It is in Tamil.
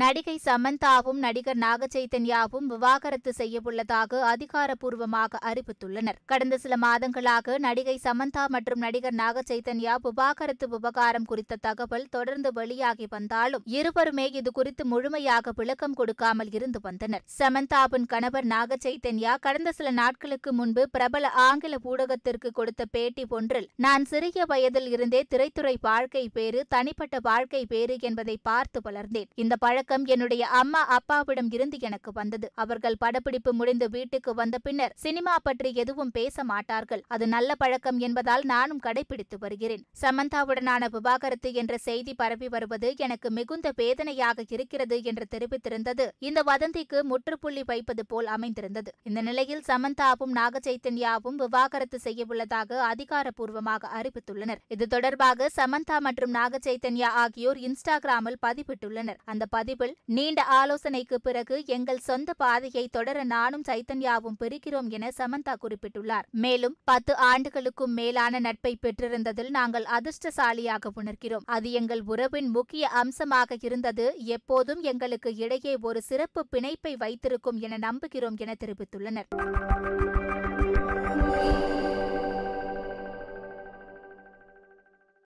நடிகை சமந்தாவும் நடிகர் நாகசைதன்யாவும் விவாகரத்து செய்யவுள்ளதாக அதிகாரப்பூர்வமாக அறிவித்துள்ளனர். கடந்த சில மாதங்களாக நடிகை சமந்தா மற்றும் நடிகர் நாகச்சைதன்யா விவாகரத்து விவகாரம் குறித்த தகவல் தொடர்ந்து வெளியாகி வந்தாலும் இருவருமே இது குறித்து முழுமையாக விளக்கம் கொடுக்காமல் இருந்து வந்தனர். சமந்தாவின் கணவர் நாகசைதன்யா கடந்த சில நாட்களுக்கு முன்பு பிரபல ஆங்கில ஊடகத்திற்கு கொடுத்த பேட்டி ஒன்றில் நான் சிறிய வயதில் இருந்தே திரைத்துறை வாழ்க்கை பேறு தனிப்பட்ட வாழ்க்கை பேறு என்பதை பார்த்து வளர்ந்தேன். இந்த பழக்கம் என்னுடைய அம்மா அப்பாவிடம் இருந்து எனக்கு வந்தது. அவர்கள் படப்பிடிப்பு முடிந்து வீட்டுக்கு வந்த பின்னர் சினிமா பற்றி எதுவும் பேச மாட்டார்கள். அது நல்ல பழக்கம் என்பதால் நானும் கடைபிடித்து வருகிறேன். சமந்தாவுடனான விவாகரத்து என்ற செய்தி பரவி வருவது எனக்கு மிகுந்த வேதனையாக இருக்கிறது என்று தெரிவித்திருந்தது. இந்த வதந்திக்கு முற்றுப்புள்ளி வைப்பது போல் அமைந்திருந்தது. இந்த நிலையில் சமந்தாவும் நாகச்சைத்தன்யாவும் விவாகரத்து செய்யவுள்ளதாக அதிகாரப்பூர்வமாக அறிவித்துள்ளனர். இது தொடர்பாக சமந்தா மற்றும் நாகச்சைத்தன்யா ஆகியோர் இன்ஸ்டாகிராமில் பதிவிட்டுள்ளனர். அந்த பதிவு பதிவில் நீண்ட ஆலோசனைக்கு பிறகு எங்கள் சொந்த பாதையை தொடர நானும் சைத்தன்யாவும் பிரிக்கிறோம் என சமந்தா குறிப்பிட்டுள்ளார். மேலும் பத்து ஆண்டுகளுக்கும் மேலான நட்பை பெற்றிருந்ததில் நாங்கள் அதிர்ஷ்டசாலியாக உணர்கிறோம். அது எங்கள் உறவின் முக்கிய அம்சமாக இருந்தது. எப்போதும் எங்களுக்கு இடையே ஒரு சிறப்பு பிணைப்பை வைத்திருக்கும் என நம்புகிறோம் என தெரிவித்துள்ளனர்.